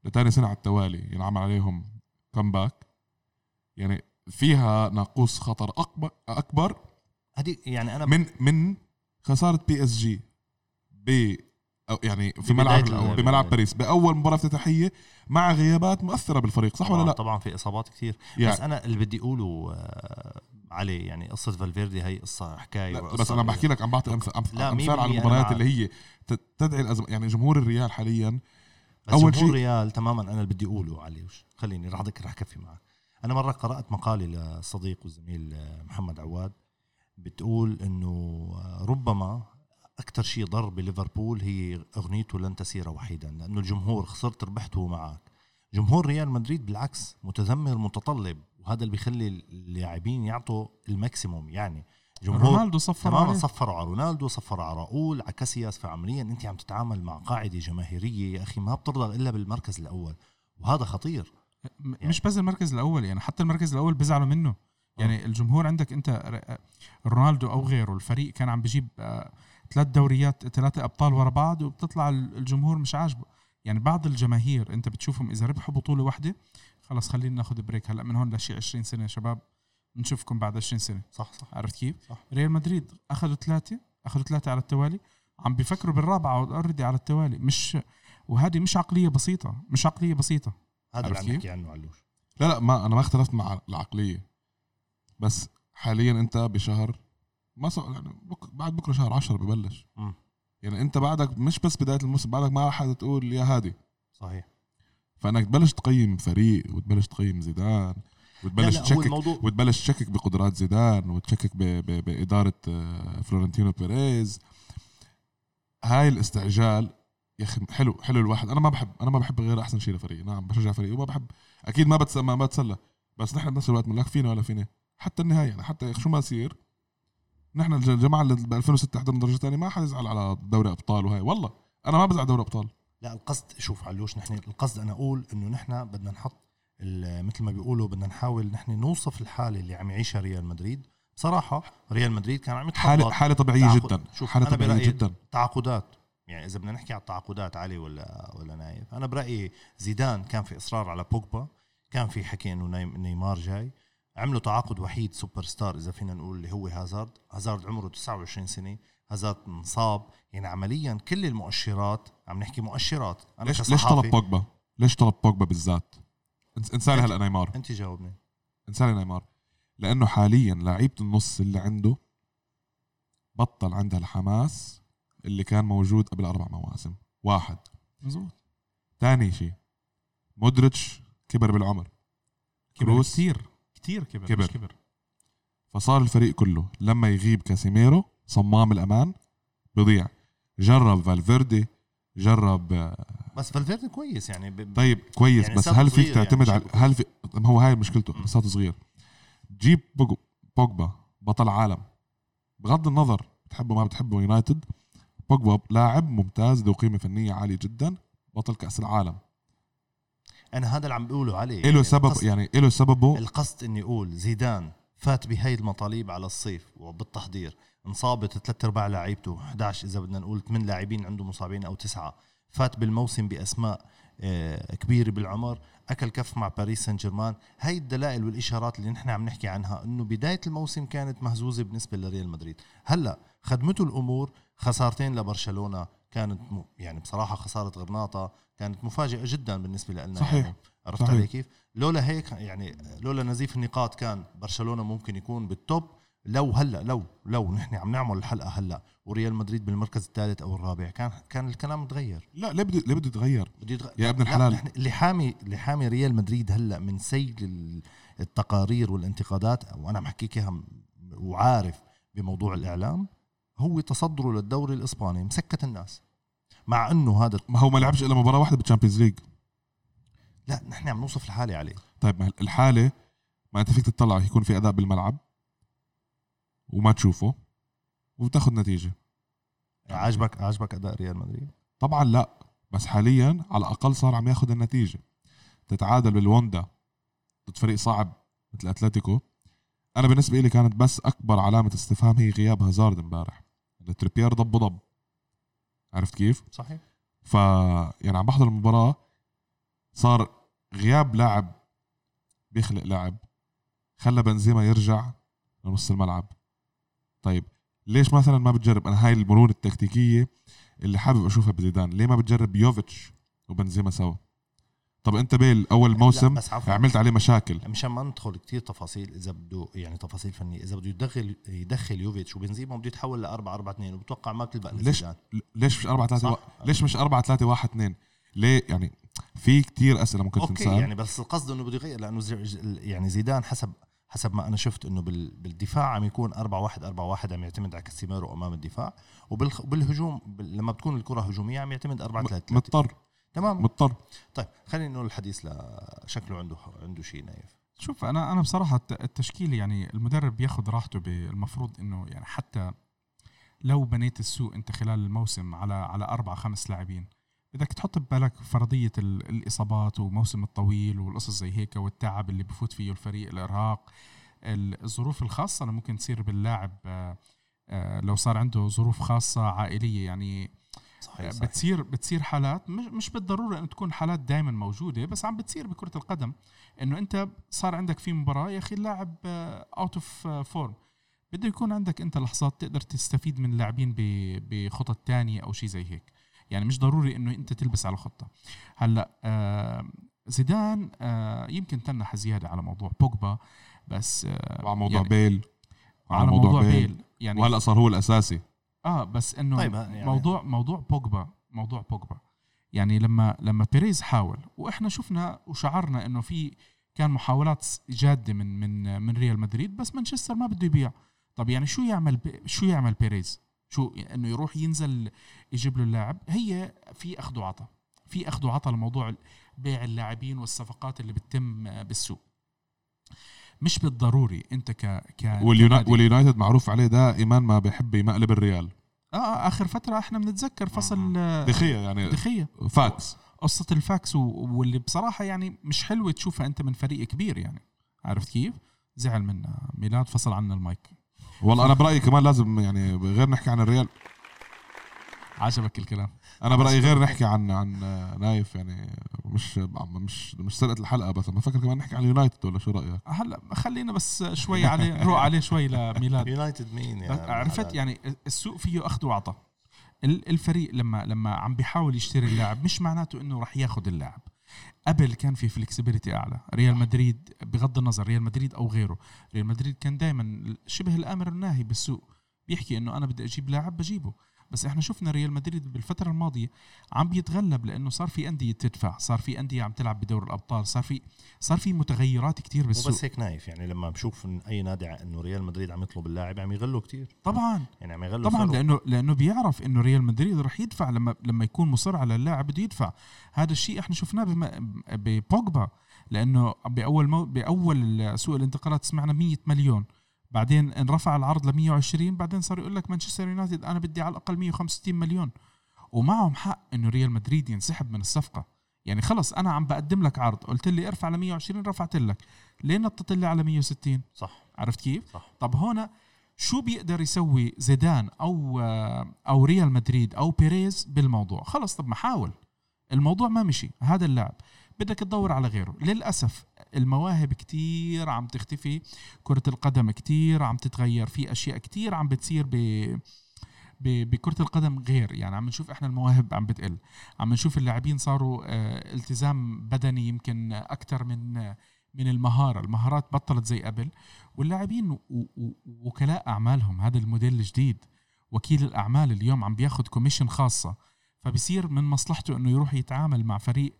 لتاني سنه على التوالي ينعمل عليهم comeback يعني فيها ناقوس خطر اكبر أكبر هذه يعني أنا من من خسارة PSG ب أو يعني في ملعب الأول. بملعب باريس بأول مباراة افتتاحية مع غيابات مؤثرة بالفريق صح ولا لا؟ طبعا في إصابات كثير يعني بس أنا اللي بدي أقوله عليه يعني قصة فالفيردي هي قصة حكاية بس أنا بحكي لك عم بعطي لا، أمثال على 100% المباريات اللي هي تدعي الازمه يعني جمهور الريال حاليا. بس أول أول شيء- شيء ريال تماما أنا اللي بدي أقوله عليه وش- خليني راح أذكر رح كفي معك. أنا مرة قرأت مقالي للصديق والزميل محمد عواد بتقول إنه ربما أكثر شيء ضر بليفربول هي أغنيته لن تسير وحيدا لأنه الجمهور خسرت ربحت وهو معك. جمهور ريال مدريد بالعكس متذمر متطلب. وهذا اللي بيخلي اللاعبين يعطوا الماكسيموم يعني جمهور رونالدو صفر تماما صفروا على رونالدو صفروا على راؤول على كاسياس فعمليا أنت عم تتعامل مع قاعدة جماهيرية يا أخي ما بترضى إلا بالمركز الأول وهذا خطير. م- مش بس المركز الأول يعني حتى المركز الأول بيزعلوا منه. يعني الجمهور عندك أنت رونالدو أو غيره الفريق كان عم بيجيب آه، ثلاث دوريات ثلاثة أبطال ورا بعض وبتطلع ال- الجمهور مش عاجبه. يعني بعض الجماهير انت بتشوفهم اذا ربحوا بطولة واحدة خلص خلينا ناخذ break. هلا من هون لشي 20 سنة يا شباب نشوفكم بعد 20 سنة. صح صح. عرفت كيف؟ صح. ريال مدريد أخذوا ثلاثة أخذوا ثلاثة على التوالي. عم بيفكروا بالرابعة already على التوالي. مش وهذه مش عقلية بسيطة مش عقلية بسيطة. هذا اللي عم؟ نحكي عنه علوش. لا لا ما أنا ما اختلفت مع العقلية. بس حاليا أنت بشهر ما صار يعني بك بعد بكرة شهر 10 ببلش. يعني انت بعدك مش بس بداية الموسم بعدك ما حدا تقول يا هادي. صحيح. فانك تبلش تقيم فريق وتبلش تقيم زيدان وتبلش لا لا هو تشكك الموضوع وتبلش تشكك بقدرات زيدان وتشكك ب... ب... بإدارة آه، فلورنتينو بيريز. هاي الاستعجال يا أخي حلو حلو الواحد. أنا ما بحب أنا ما بحب غير أحسن شيء لفريق نعم بشجع فريق وما بحب أكيد ما بتسلى ما بتسلى. بس نحن بنفس الوقت بنقول لك فينا ولا فينا حتى النهاية يعني حتى شو ما يصير نحن الج- الجماعة اللي ب 2006 حضرنا درجة ثانية ما حد يزعل على دوري أبطال وهاي والله. أنا ما بزعل دوري أبطال. لا القصد شوف علوش نحن القصد أنا أقول إنه نحن بدنا نحط مثل ما بيقولوا بدنا نحاول نحن نوصف الحالة اللي عم يعيشها ريال مدريد. بصراحة ريال مدريد كان عم يتخبط حاله حالة طبيعية تعاقد. جدا. شوف، حالة طبيعية جدا. تعاقدات. يعني إذا بدنا نحكي على التعاقدات علي ولا ولا نايف أنا برأيي زيدان كان في إصرار على بوجبا كان في حكي إنه نيم- نيمار جاي. عملوا تعاقد وحيد سوبر ستار إذا فينا نقول اللي هو هازارد. هازارد عمره 29 سنة. هازارد انصاب. يعني عمليا كل المؤشرات عم نحكي مؤشرات. أنا ليش ليش طلب بوجبا؟ ليش طلب بوجبا بالذات؟ إنس- انساني هلا نيمار. أنت جاوبني. انساني نيمار. لأنه حاليا لعيبة النص اللي عنده بطل عندها الحماس اللي كان موجود قبل أربع مواسم. واحد. مزبوط ثاني شيء مودريتش كبر بالعمر. كبر كروس كثير. كثير كبر, كبر. مش كبر. فصار الفريق كله لما يغيب كاسيميرو صمام الأمان بضيع. جرب فالفيردي جرب آه، بس فالفيردي كويس يعني ب... طيب كويس يعني بس هل فيك يعني، تعتمد مش على هل في ما هو هاي مشكلته. لساته صغير. جيب بوج- بوجبا بطل عالم. بغض النظر بتحبه ما بتحبه يونايتد بوجبا لاعب ممتاز ذو قيمة فنية عالية جدا بطل كأس العالم. أنا هذا اللي عم بقوله عليه له يعني سبب يعني له سببه؟ القصد إني أقول زيدان فات بهي المطالب على الصيف وبالتحضير انصابت ثلاث أرباع لعيبته 11 إذا بدنا نقول ثمان لاعبين عنده مصابين أو تسعة. فات بالموسم بأسماء آه، كبيرة بالعمر أكل كف مع باريس سان جيرمان. هاي الدلائل والإشارات اللي نحن عم نحكي عنها إنه بداية الموسم كانت مهزوزة بالنسبة لريال مدريد. هلأ خدمته الأمور خسارتين لبرشلونة كانت. يعني بصراحة خسارة غرناطة كانت مفاجئة جدا بالنسبة لنا صحيح. يعني عرفت صحيح. علي كيف لولا هيك يعني لولا نزيف النقاط كان برشلونة ممكن يكون بال top لو هلأ لو لو نحن عم نعمل الحلقة هلأ وريال مدريد بالمركز الثالث أو الرابع كان كان الكلام تغير لا ليه بده ليه بده يتغير بده يتغ... يا ابن لا، الحلال. اللي حامي اللي حامي ريال مدريد هلأ من سيل ال- التقارير والانتقادات وأنا بحكيك اياها وعارف بموضوع الإعلام هو تصدره للدوري الإسباني مسكت الناس مع انه هذا ما هو ما لعبش إلا مباراة واحدة بال Champions League لا نحن عم نوصف الحالة عليه. طيب ما الحالة ما انت فيك تطلع يكون في أداء بالملعب وما تشوفه وتاخذ نتيجة. عاجبك عاجبك أداء ريال مدريد؟ طبعا لا بس حاليا على الأقل صار عم ياخذ النتيجة. تتعادل بالوندا ضد فريق صعب مثل أتلتيكو. أنا بالنسبة لي كانت بس أكبر علامة استفهام هي غياب هازارد امبارح. التريبير ضب ضب. عرفت كيف؟ صحيح. ف يعني عم بحضر المباراة صار غياب لاعب بيخلق لاعب خلى بنزيما يرجع لنص الملعب. طيب ليش مثلا ما بتجرب؟ أنا هاي المرونة التكتيكية اللي حابب أشوفها بزيدان. ليه ما بتجرب يوفيتش وبنزيما سوا؟ طب انت بيل أول موسم لا بس عفوا. عملت عليه مشاكل. مشان ما ندخل كتير تفاصيل إذا بده يعني تفاصيل فنية. إذا بده يدخل يدخل يوفيتش وبنزيما بده يتحول ل 4 4 2 وبتوقع ما بتلبق ليش. ليش مش 4 3 صح. ليش مش 4 3 1 2 ليه؟ يعني في كتير أسئلة ممكن okay تنسال يعني بس القصد إنه بده يغير لأنه زي- يعني زيدان حسب حسب ما أنا شفت إنه بال- بالدفاع عم يكون 4 1 4 1 عم يعتمد على كاسيميرو أمام الدفاع وبالهجوم بال- لما بتكون الكرة هجومية عم يعتمد 4 3 3 مضطر. تمام؟ مضطر. طيب خلينا نقول الحديث لشكله عنده عنده شيء نايف. شوف أنا أنا بصراحة الت- التشكيل يعني المدرب بياخذ راحته بالمفروض إنه يعني حتى لو بنيت السوق أنت خلال الموسم على على أربع خمس لاعبين بدك تحط ببالك فرضية ال- الإصابات وموسم الطويل والقصص زي هيك والتعب اللي بفوت فيه الفريق الإرهاق ال- الظروف الخاصة اللي ممكن تصير باللاعب آه، آه، لو صار عنده ظروف خاصة عائلية يعني صحيح, صحيح. بتصير بتصير حالات مش مش بالضرورة إنه تكون حالات دائما موجودة بس عم بتصير بكرة القدم إنه أنت صار عندك في مباراة يا أخي اللاعب out of form بده يكون عندك أنت لحظات تقدر تستفيد من اللاعبين بخطط تانية أو شيء زي هيك. يعني مش ضروري إنه أنت تلبس على خطة. هلأ آه، زيدان آه، يمكن تنح زيادة على موضوع بوجبا بس آه، وعلى موضوع يعني بيل. على موضوع بيل. يعني وهلأ صار هو الأساسي. آه بس إنه طيب، يعني- يعني موضوع موضوع بوجبا موضوع بوجبا. يعني لما لما بيريز حاول وإحنا شفنا وشعرنا إنه في كان محاولات جادة من من من ريال مدريد بس مانشستر ما بده يبيع. طب يعني شو يعمل شو يعمل بيريز؟ شو إنه يروح ينزل يجيب له اللاعب؟ هي في أخذ وعطاء في أخذ وعطاء لموضوع بيع اللاعبين والصفقات اللي بتتم بالسوق. مش بالضروري انت ك ك واليونايتد معروف عليه دائما ما بيحب يمقلب الريال. آه آه، آخر فترة إحنا بنتذكر فصل آه، دي خيا يعني. دي خيا. فاكس. قصة الفاكس واللي بصراحة يعني مش حلوة تشوفها أنت من فريق كبير يعني. عرفت كيف؟ زعل منا. ميلاد فصل عنا المايك. والله أنا برأيي كمان لازم يعني غير نحكي عن الريال. عجبك الكلام. أنا برأيي غير نحكي عن عن نايف يعني مش مش مش سرقة الحلقة بس أنا بفكر كمان نحكي عن اليونايتد ولا شو رأيك؟ هلا خلينا بس شوي عليه نروح عليه شوي لميلاد. يونايتد مين يعني عرفت؟ يعني السوق فيه أخذ وعطاء. ال- الفريق لما لما عم بيحاول يشتري اللاعب مش معناته إنه راح ياخذ اللاعب. قبل كان في flexibility أعلى. ريال مدريد بغض النظر ريال مدريد أو غيره ريال مدريد كان دائما شبه الأمر الناهي بالسوق. بيحكي إنه أنا بدي أجيب لاعب بجيبه. بس إحنا شفنا ريال مدريد بالفترة الماضية عم بيتغلب لأنه صار في أندية تدفع صار في أندية عم تلعب بدور الأبطال صار في صار في متغيرات كتير بالسوق. بس هيك نايف يعني لما بشوف إن أي نادي إنه ريال مدريد عم يطلب اللاعب عم يغلوا كتير. طبعا. يعني عم يغلوا طبعا سعره. لأنه لأنه بيعرف إنه ريال مدريد رح يدفع لما لما يكون مصر على اللاعب بده يدفع. هذا الشيء إحنا شفناه ببوجبا لأنه بالأول مو بأول سوق الانتقالات سمعنا 100 مليون. بعدين انرفع العرض ل 120 بعدين صار يقول لك مانشستر يونايتد أنا بدي على الأقل 165 مليون. ومعهم حق إنه ريال مدريد ينسحب من الصفقة. يعني خلص أنا عم بقدم لك عرض قلت لي ارفع ل 120 رفعت لك. ليه نطت لي على 160 صح. عرفت كيف؟ صح. طب هون شو بيقدر يسوي زيدان أو أو ريال مدريد أو بيريز بالموضوع؟ خلص طب ما حاول. الموضوع ما مشي هذا اللاعب بدك تدور على غيره. للأسف المواهب كتير عم تختفي كرة القدم كتير عم تتغير في أشياء كتير عم بتصير ب بكرة القدم غير. يعني عم نشوف إحنا المواهب عم بتقل. عم نشوف اللاعبين صاروا آه، التزام بدني يمكن أكثر من من المهارة. المهارات بطلت زي قبل. واللاعبين وكلاء أعمالهم هذا الموديل الجديد. وكيل الأعمال اليوم عم بياخد commission خاصة. فبصير من مصلحته إنه يروح يتعامل مع فريق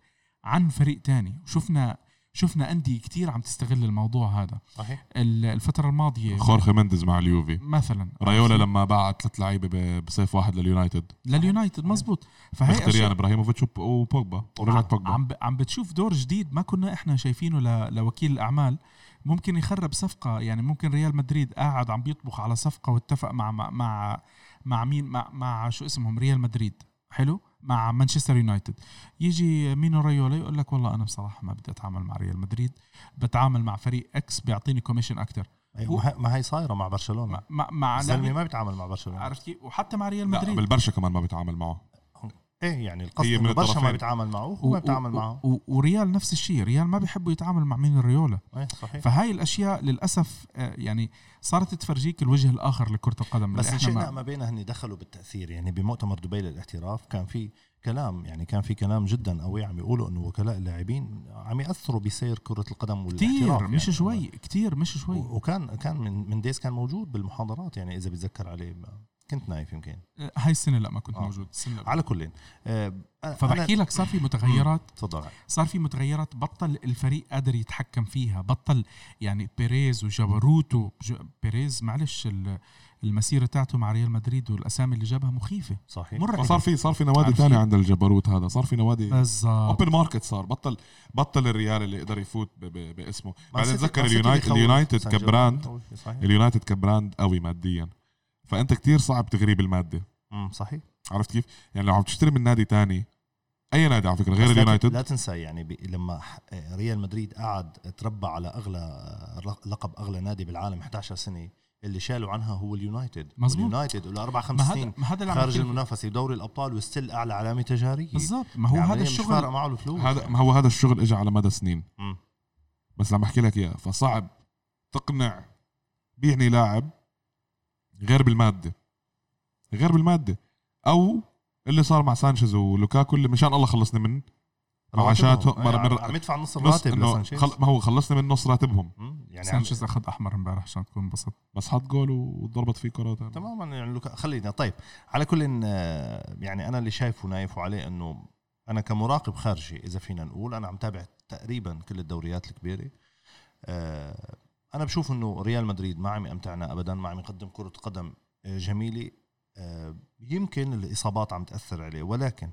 عن فريق تاني. وشفنا شفنا أندية كتير عم تستغل الموضوع هذا. صحيح. ال- الفترة الماضية خورخي مندز مع اليوفي. مثلا. رايولا لما باع ثلاث لعيبة ب- بصيف واحد لليونايتد. لليونايتد مزبوط. فهي مخيتاريان ابراهيموفيتش وب- وبوجبا. ورجعت بوجبا. عم عم بتشوف دور جديد ما كنا إحنا شايفينه ل- لوكيل الأعمال. ممكن يخرب صفقة. يعني ممكن ريال مدريد قاعد عم بيطبخ على صفقة واتفق مع مع مع, مع مين؟ مع, مع شو اسمهم؟ ريال مدريد. حلو؟ مع مانشستر يونايتد. يجي مينو رايولا يقول لك والله أنا بصراحة ما بدي أتعامل مع ريال مدريد بتعامل مع فريق X بيعطيني commission أكثر أيوة، ما هي- صايرة مع برشلونة. مع مع, الزلمه ما بيتعامل مع برشلونة. عرفت كيف؟ وحتى مع ريال لا مدريد. بالبرشا كمان ما بيتعامل معه. إيه يعني القصد من برشا ما. بيتعامل معه ما بيتعامل معه. و- وريال نفس الشيء ريال ما بيحبوا يتعامل مع مين؟ رايولا إيه صحيح. فهاي الأشياء للأسف آه، يعني صارت تفرجيك الوجه الآخر لكرة القدم بس إحنا شئنا ما ما بينها هن دخلوا بالتأثير يعني بمؤتمر دبي للاحتراف كان في كلام يعني كان في كلام جدا قوي عم يقولوا إنه وكلاء اللاعبين عم يأثروا بسير كرة القدم والاحتراف كتير يعني. مش شوي كتير مش شوي. وكان كان من من ديز كان موجود بالمحاضرات يعني إذا بتذكر عليه. كنت نايف يمكن. آه، هاي السنة لا ما كنت آه. موجود. السنة على كل آه أنا- فبحكي لك صار في متغيرات. تفضل. صار في متغيرات. بطل الفريق قادر يتحكم فيها. بطل يعني بيريز وجبروتو ج- بيريز معلش ال- المسيرة تاعته مع ريال مدريد والأسامي اللي جابها مخيفة. صحيح. مرعبة. فصار في صار في نوادي ثانية؟ عند الجبروت هذا. صار في نوادي بالضبط. open market صار. بطل بطل الريال اللي يقدر يفوت ب- ب- باسمه. بعدين مان سيتي- تذكر مان سيتي اليونايتد. اليونايتد ك brand. اليونايتد ك brand قوي ماديا. فأنت كتير صعب تغريه بالمادة. مم، صحيح. عرفت كيف؟ يعني لو عم تشتري من نادي تاني أي نادي على فكرة غير اليونايتد؟ لا تنسى يعني ب... لما ريال مدريد قعد تربى على أغلى لقب أغلى نادي بالعالم 11 سنة اللي شالوا عنها هو اليونايتد. مظبوط. اليونايتد له أربع خمس سنين ما هذا خارج. المنافسة بدوري الأبطال وستيل أعلى علامة تجارية. بالضبط. ما هو يعني هذا مش الشغل معه الفلوس. هذا ما هو هذا الشغل اجى على مدى سنين. مم. بس عم بحكي لك إياه. فصعب تقنع بيعني لاعب غير بالمادة. غير بالمادة. أو اللي صار مع سانشيز ولوكاكو اللي مشان الله خلصني من معاشاتهم. مر- مر- عم يدفع نص الراتب لسانشيز. خل... ما هو خلصني من نص راتبهم. يعني عم... سانشيز أخذ أحمر امبارح عشان تكون انبسط بس حط جول وضربت فيه تانية. تماما يعني لوكا خلينا. طيب على كل آه، يعني أنا اللي شايفه نايف عليه إنه أنا كمراقب خارجي إذا فينا نقول أنا عم تابع تقريبا كل الدوريات الكبيرة. آه، أنا بشوف إنه ريال مدريد ما عم يمتعنا ابدا ما عم يقدم كرة قدم آه، جميلة. آه، يمكن الإصابات عم تأثر عليه ولكن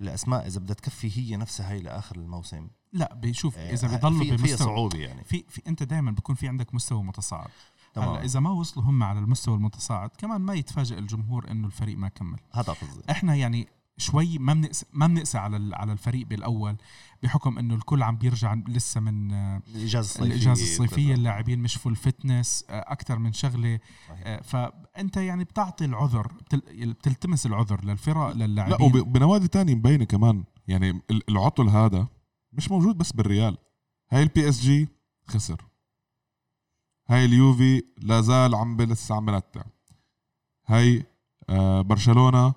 الأسماء إذا بدها تكفي هي نفسها هي لآخر الموسم. لا بشوف آه، إذا بيضلوا في في بمستوى صعوبة يعني. في في أنت دائما بيكون في عندك مستوى متصاعد. هلأ إذا ما وصلوا هم على المستوى المتصاعد كمان ما يتفاجئ الجمهور إنه الفريق ما كمل. هذا قصدي. إحنا يعني شوي ما بنقسى ما بنقسى على ال- على الفريق بالأول بحكم إنه الكل عم بيرجع لسه من الإجازة الصيفية الإجازة الصيفية. اللاعبين مش full fitness أكثر من شغلة. صحيح. آه، فأنت يعني بتعطي العذر بتل- بتلتمس العذر للفرق لا للاعبين. وبنوادي تانية مبينة كمان. يعني ال- العطل هذا مش موجود بس بالريال. هاي البي اس جي خسر. هاي اليوفي لا زال عم لسه عم بنتع هاي آه برشلونة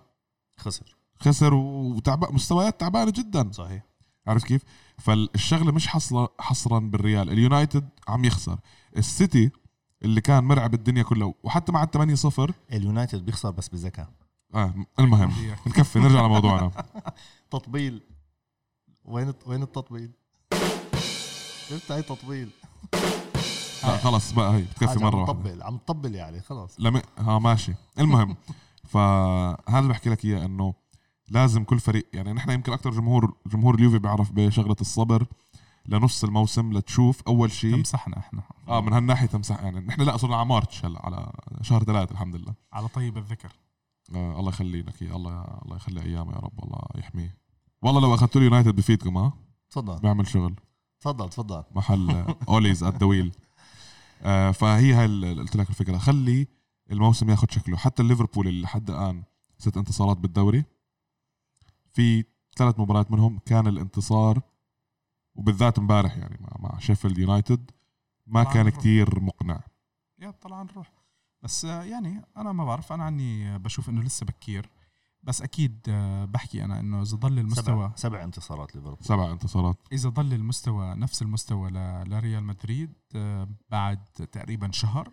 خسر. خسر وتعب مستويات تعبانة جدا. صحيح. عرفت كيف؟ فالشغلة مش حصرا حصرا بالريال. اليونايتد عم يخسر. السيتي اللي كان مرعب الدنيا كلها وحتى مع الثمانية صفر. اليونايتد بيخسر بس بذكاء. آه المهم [LAUGHS] نكفي نرجع لموضوعنا. [LAUGHS] تطبيل. وين وين التطبيل؟ شفت هاي تطبيل لا خلص بقى هي بتكفي مرة عم تطبل عم تطبل يعني خلاص. لم... ها ماشي. المهم [LAUGHS] فهذا اللي بحكي لك إياه إنه لازم كل فريق يعني نحن يمكن أكثر جمهور جمهور اليوفي بيعرف بشغلة الصبر لنص الموسم لتشوف أول شيء تمسحنا إحنا. آه من هالناحية تمسح يعني نحن لا صرنا على مارتش هلا على شهر ثلاثة الحمد لله. على طيب الذكر. آه الله يخلي لك إياه، الله الله يخلي أيامه يا رب الله يحميه. والله لو أخذتوا لي يونايتد بفيدكم ها؟ تفضل. بيعمل شغل. تفضل تفضل. محل [LAUGHS] أوليز الدويل آه فهي هاي قلت لك الفكرة. خلي الموسم ياخذ شكله. حتى ليفربول اللي لحد الآن ست انتصارات بالدوري في ثلاث مباريات منهم كان الانتصار وبالذات امبارح يعني مع, مع شيفيلد يونايتد ما كان. كتير مقنع. يا طلع نروح. بس آه، يعني أنا ما بعرف أنا عني بشوف إنه لسه بكير. بس أكيد آه، بحكي أنا إنه إذا ضل المستوى سبع, سبع انتصارات ليفربول. سبع انتصارات. إذا ضل المستوى نفس المستوى ل- لريال مدريد آه، بعد تقريبا شهر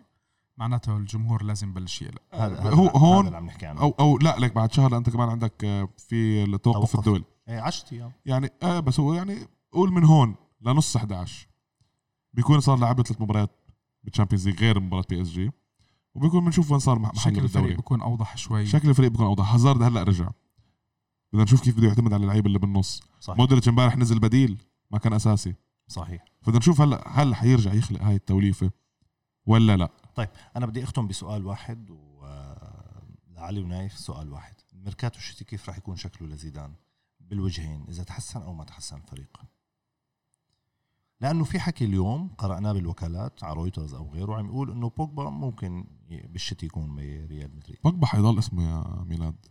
معناته الجمهور لازم يبلش يقلق. هذا هذا هو هذا هون اللي عم نحكي عنه. أو أو لا لك بعد شهر أنت كمان عندك آه، في التوقف توقف. الدولي. إيه 10 أيام. يعني آه بس هو يعني قول من هون لنص 11 بيكون صار لعبة ثلاث مباريات بال Champions League غير مباراة بي إس جي. وبيكون بنشوف وين صار مح- محله شكل الفريق بيكون أوضح شوي. شكل الفريق بيكون أوضح. هازارد هلأ رجع. بدنا نشوف كيف بده يعتمد على اللعيبة اللي بالنص. صحيح. مودريتش امبارح نزل بديل ما كان أساسي. صحيح. بدنا نشوف هلا هل حيرجع يخلق هاي التوليفة ولا لأ. أنا بدي أختم بسؤال واحد ولعلي ونايف سؤال واحد. الميركاتو الشتي كيف راح يكون شكله لزيدان؟ بالوجهين إذا تحسن أو ما تحسن الفريق لأنه في حكي اليوم قرأناه بالوكالات على رويترز أو غيره عم يقول إنه بوجبا ممكن بالشتي يكون بريال مدريد. بوجبا حيضل اسمه يا ميلاد.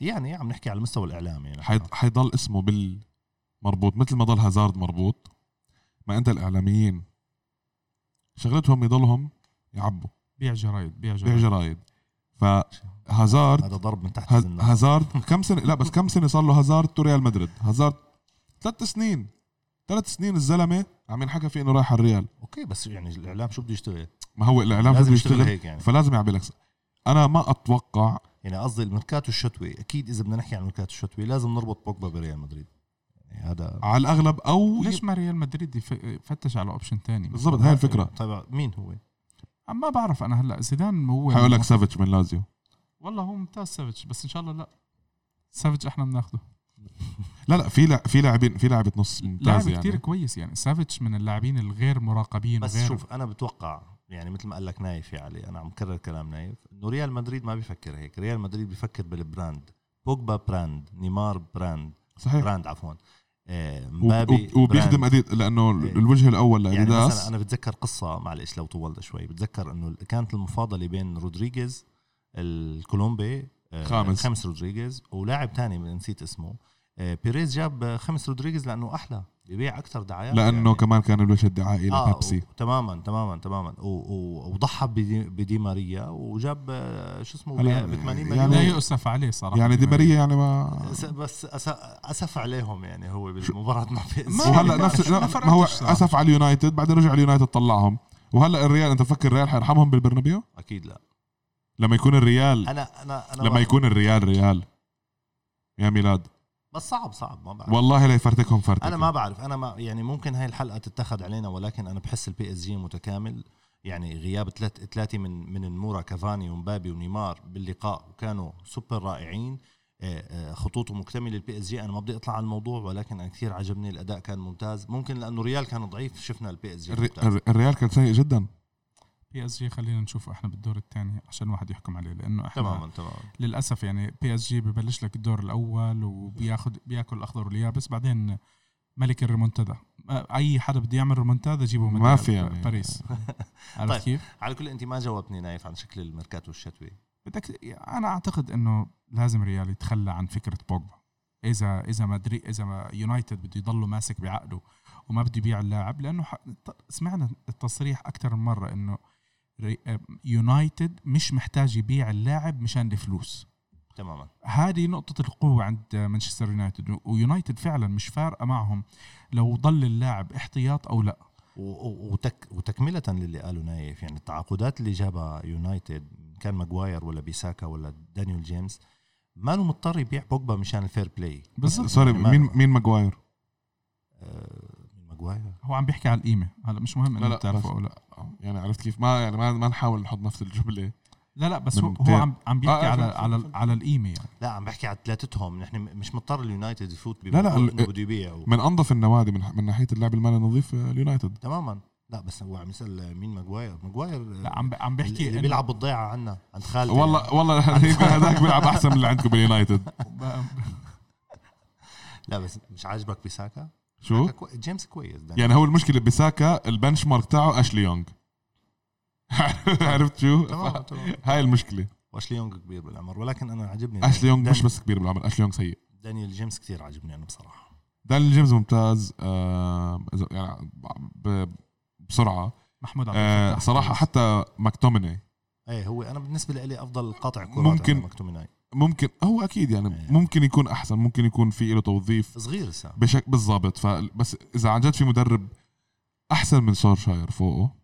يعني عم نحكي على المستوى الإعلامي. يعني حيض- حيضل اسمه بالمربوط مثل ما ضل هازارد مربوط. ما أنت الإعلاميين شغلتهم يضلهم يعبوا. بيع جرايد بيع بيع جرايد. جرايد فهازارد هذا ضرب من تحت هازارد كم سنه لا بس كم سنة صار له هازارد to ريال مدريد؟ هازارد ثلاث سنين. ثلاث سنين الزلمة عم ينحكى فيه إنه رايح على الريال. أوكي بس يعني الإعلام شو بده يشتغل؟ ما هو الإعلام لازم بده يشتغل؟ يشتغل هيك يعني. فلازم يعمل لك أنا ما أتوقع يعني قصدي الميركاتو الشتوي. أكيد إذا بدنا نحكي عن الميركاتو الشتوي لازم نربط بوجبا بريال مدريد. يعني هذا على الأغلب أو ليش ما ريال مدريد يف- يفتش على option تاني؟ بالضبط هاي الفكرة. طيب مين هو؟ ما بعرف أنا هلأ. زيدان هو حيقول لك سافيتش من لازيو. والله هو ممتاز سافيتش بس إن شاء الله لأ. سافيتش إحنا بناخده. [LAUGHS] لا لا في في لاعبين في لاعبة نص ممتاز لاعب يعني. كتير كويس يعني. سافيتش من اللاعبين الغير مراقبين بس وغير شوف أنا بتوقع يعني مثل ما قال لك نايف يا علي أنا عم كرر كلام نايف إنه ريال مدريد ما بيفكر هيك. ريال مدريد بيفكر بال brand. بوجبا brand نيمار brand. صحيح. brand عفوا. مبابي وب- وبيخدم. أديت لأنه إيه. الوجه الأول يعني مثلا لاديداس أنا بتذكر قصة معلش لو طولنا شوي بتذكر إنه كانت المفاضلة بين رودريغيز الكولومبي آه، خاميس. خاميس رودريغيز ولاعب تاني نسيت اسمه بيريز جاب خاميس رودريغيز لأنه أحلى ببيع أكثر دعايات لأنه يعني. كمان كان الوجه الدعائي آه لبيبسي تماما تماما تماما. وضحى بدي ماريا وجاب آه، شو اسمه ب 80 يعني- لا مليون يؤسف عليه صراحة. يعني دي ماريا يعني ما بس أسف عليهم يعني هو بالمباراة مع PSG. وهلا ما- نفس ما هو. أسف على اليونايتد بعدين رجع اليونايتد طلعهم. وهلا الريال أنت فكر الريال حيرحمهم بالبرنابيو؟ أكيد لا. لما يكون الريال أنا أنا أنا لما يكون الريال ريال. يا ميلاد. بس صعب صعب ما بعرف. والله لا يفرتكهم فرتك أنا ما بعرف. أنا ما يعني ممكن هاي الحلقة تتخذ علينا ولكن أنا بحس ال PSG متكامل. يعني غياب ثلاث ثلاثة من من المورا كافاني ومبابي ونيمار باللقاء وكانوا سوبر رائعين. آه، آه، خطوطه مكتملة ال PSG أنا ما بدي أطلع على الموضوع ولكن أنا كثير عجبني الأداء كان ممتاز. ممكن لأنه ريال كان ضعيف شفنا ال PSG الريال كان سيء جدا. PSG خلينا نشوفه إحنا بالدور الثاني عشان الواحد يحكم عليه لأنه إحنا تماما تماما للأسف يعني PSG ببلش لك الدور الأول وبياخد بياكل الاخضر واليابس بعدين ملك الريمونتادا أي حدا بده يعمل ريمونتادا جيبه من ما في يعني. باريس [LAUGHS] عرفت طيب. كيف؟ على كل انت ما جاوبتني نايف عن شكل الميركاتو الشتوي بدك أنا أعتقد إنه لازم ريال يتخلى عن فكرة بوجبا اذا إذا مدري إذا ما يونايتد بده يضله ماسك بعقده وما بده يبيع اللاعب لأنه ح- سمعنا التصريح أكثر من مرة إنه يونايتد مش محتاج يبيع اللاعب مشان الفلوس. تماما. هذه نقطة القوة عند مانشستر يونايتد. ويونايتد فعلا مش فارقة معهم لو ضل اللاعب احتياط أو لا. وتك وتكملة للي قاله نايف يعني التعاقدات اللي جابها يونايتد كان ماجواير ولا بيساكا ولا دانيال جيمس ما مضطر يبيع بوجبا مشان ال fair play. بالضبط sorry يعني مين مين ماجواير آه، ماجواير هو عم بيحكي على القيمة. هلا مش مهم انه لا، بتعرفه أو لا. يعني عرفت كيف؟ ما يعني ما ما نحاول نحط نفس الجملة. لا لا بس هو, هو. عم عم بيحكي آه، آه، على على. على القيمة يعني. لا عم بحكي على ثلاثتهم. نحن مش مضطر اليونايتد يفوت لا، لا، بده يبيع. من أنظف النوادي من من ناحية اللعب المالي النظيف آه، اليونايتد. تماما. لا بس هو عم يسأل مين ماجواير؟ ماجواير آه، لا عم عم بحكي اللي بيلعب بالضيعة عنا عند خالد والله والله [LAUGHS] يمكن هذاك بيلعب أحسن من اللي عندكم باليونايتد. [LAUGHS] لا بس مش عاجبك بيساكا؟ شو؟ جيمس كويس ده. يعني هو المشكلة بساكا ال benchmark تاعه أشلي يونغ [LAUGHS] عرفت شو؟ تمام تمام هاي المشكلة وأشلي يونغ كبير بالعمر ولكن أنا عجبني أشلي يونغ مش بس كبير بالعمر أشلي يونغ سيء دانيال جيمس كثير عجبني أنا بصراحة دانيال جيمس ممتاز آه يعني بسرعة محمود عبد آه صراحة. حتى ماكتوميني إيه هو أنا بالنسبة لي أفضل قاطع كرات ممكن- أنا مكتوميناي ممكن هو أكيد يعني إيه. ممكن يكون أحسن ممكن يكون في له توظيف صغير لسه بشكل بالضبط فبس إذا عن جد في مدرب أحسن من سولشاير فوقه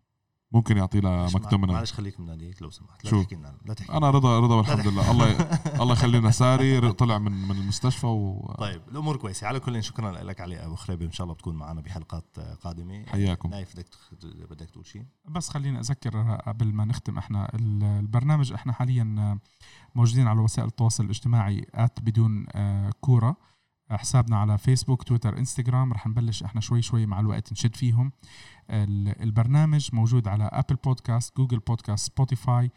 ممكن يعطيه لمكتومنال معلش خليك من هذيك لو سمحت لا شو؟ تحكي لنا لا تحكي. أنا رضا رضا والحمد. لله. الله [LAUGHS] الله يخلينا ساري طلع من من المستشفى وحياكم طيب الأمور كويسة. على كل شكرا لك علي أبو خريبه إن شاء الله بتكون معنا بحلقات قادمة. نايف بدك تخ- بدك تقول شيء؟ بس خليني أذكر قبل ما نختم إحنا ال- البرنامج إحنا حاليا موجودين على وسائل التواصل الاجتماعي at بدون آه، كورة. حسابنا على فيسبوك تويتر انستغرام رح نبلش إحنا شوي شوي مع الوقت نشد فيهم. البرنامج موجود على Apple Podcast Google Podcast Spotify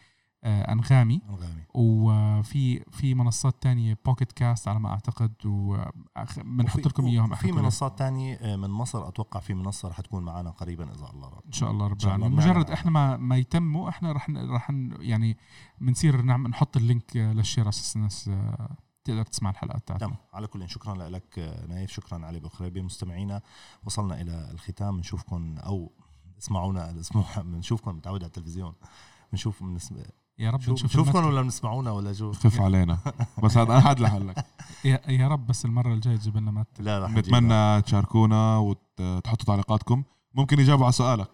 آه، أنغامي أنغامي وفي في منصات تانية Pocket Cast على ما أعتقد وبنحط لكم إياهم في. منصات تانية من مصر أتوقع في منصة رح تكون معنا قريبا إذا الله راد إن شاء الله رب العالمين بنعلن مجرد. إحنا ما ما يتموا إحنا رح رح يعني بنصير نعم نحط ال link آه، لل share أساس الناس آه، تقدر تسمع الحلقات بتاعتنا. تمام على كل شكرا لك نايف. شكرا علي بخريبي مستمعينا وصلنا إلى الختام. بنشوفكم أو اسمعونا الأسبوع. [LAUGHS] بنشوفكم متعود على التلفزيون. بنشوف بنسم... يا رب شوف نشوف بنشوفكم المسك. ولا بنسمعونا ولا شو؟ خف علينا. بس هذا أحد لحلك [LAUGHS] يا, يا رب بس المرة الجاية تجيب لنا مات. لا. نتمنى تشاركونا وتحطوا تعليقاتكم. ممكن يجاوبوا على سؤالك.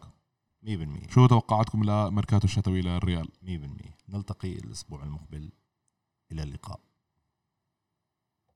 100% شو توقعاتكم لميركاتو الشتوي للريال؟ 100% نلتقي الأسبوع المقبل. إلى اللقاء.